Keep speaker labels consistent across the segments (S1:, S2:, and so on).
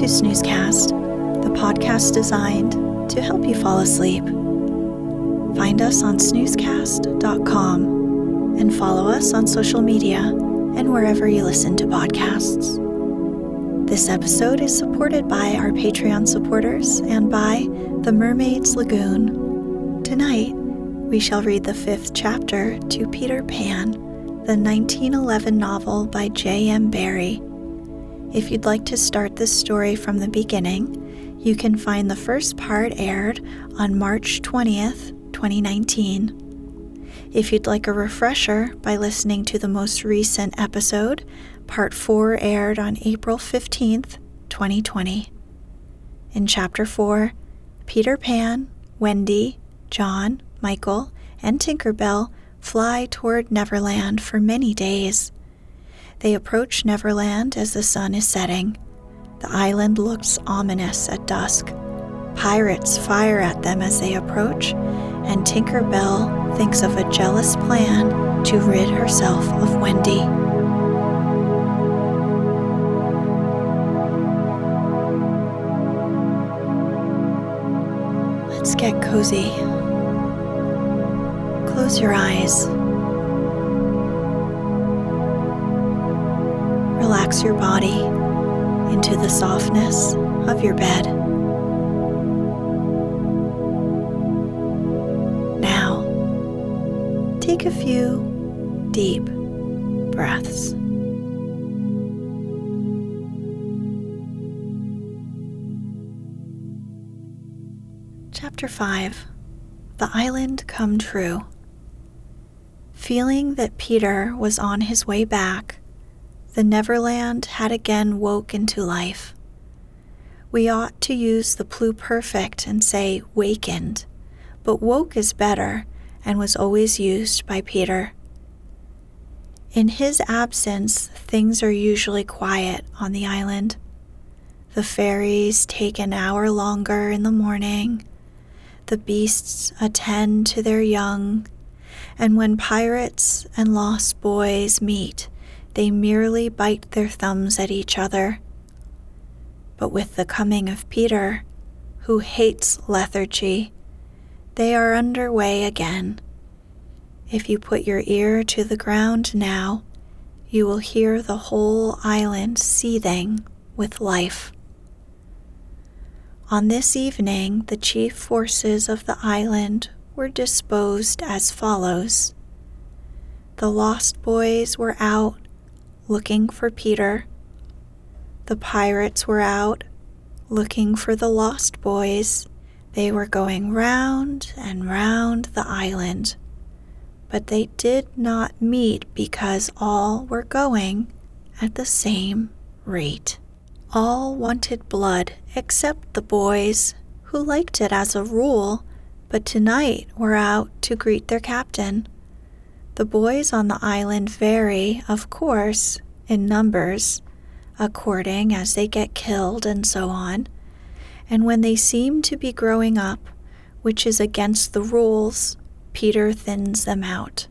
S1: to snoozecast the podcast designed to help you fall asleep find us on snoozecast.com and follow us on social media and wherever you listen to podcasts this episode is supported by our patreon supporters and by the mermaid's lagoon tonight we shall read the fifth chapter to peter pan the 1911 novel by j m barrie if you'd like to start this story from the beginning, you can find the first part aired on March 20th, 2019. If you'd like a refresher by listening to the most recent episode, part 4 aired on April 15th, 2020. In chapter 4, Peter Pan, Wendy, John, Michael, and Tinker Bell fly toward Neverland for many days. They approach Neverland as the sun is setting. The island looks ominous at dusk. Pirates fire at them as they approach, and Tinker Bell thinks of a jealous plan to rid herself of Wendy.
S2: Let's get cozy. Close your eyes. relax your body into the softness of your bed. Now, take a few deep breaths. Chapter 5 The Island Come True. Feeling that Peter was on his way back the Neverland had again woke into life. We ought to use the pluperfect and say wakened, but woke is better and was always used by Peter. In his absence, things are usually quiet on the island. The fairies take an hour longer in the morning. The beasts attend to their young. And when pirates and lost boys meet, they merely bite their thumbs at each other. But with the coming of Peter, who hates lethargy, they are under way again. If you put your ear to the ground now, you will hear the whole island seething with life. On this evening, the chief forces of the island were disposed as follows. The lost boys were out looking for Peter. The pirates were out looking for the lost boys. They were going round and round the island, but they did not meet because all were going at the same rate. All wanted blood except the boys, who liked it as a rule, but tonight were out to greet their captain. The boys on the island vary, of course, in numbers, according as they get killed and so on. And when they seem to be growing up, which is against the rules, Peter thins them out.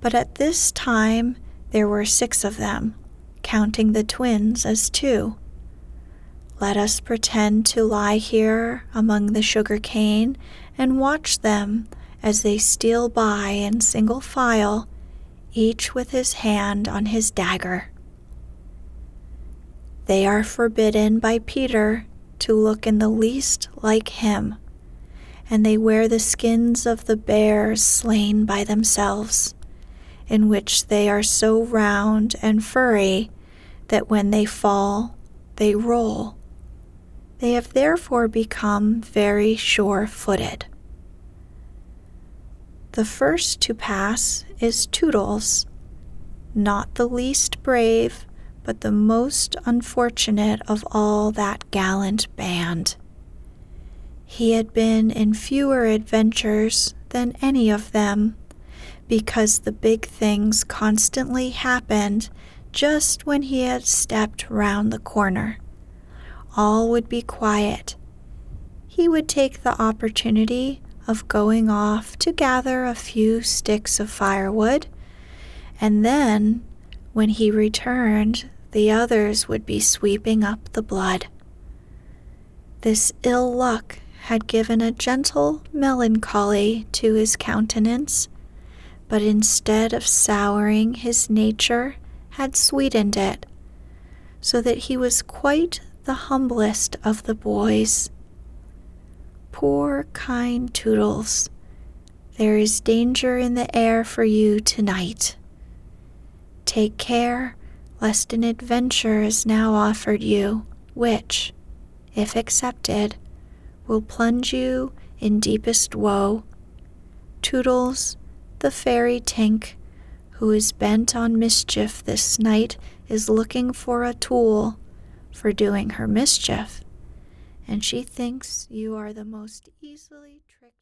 S2: But at this time, there were six of them, counting the twins as two. Let us pretend to lie here among the sugar cane and watch them as they steal by in single file, each with his hand on his dagger. They are forbidden by Peter to look in the least like him, and they wear the skins of the bears slain by themselves, in which they are so round and furry that when they fall, they roll. They have therefore become very sure footed. The first to pass is Tootles, not the least brave, but the most unfortunate of all that gallant band. He had been in fewer adventures than any of them, because the big things constantly happened just when he had stepped round the corner. All would be quiet. He would take the opportunity of going off to gather a few sticks of firewood, and then, when he returned, the others would be sweeping up the blood. This ill luck had given a gentle melancholy to his countenance, but instead of souring his nature, had sweetened it, so that he was quite the humblest of the boys Poor, kind Tootles, there is danger in the air for you tonight. Take care lest an adventure is now offered you, which, if accepted, will plunge you in deepest woe. Tootles, the fairy Tink, who is bent on mischief this night, is looking for a tool for doing her mischief and she thinks you are the most easily tricked.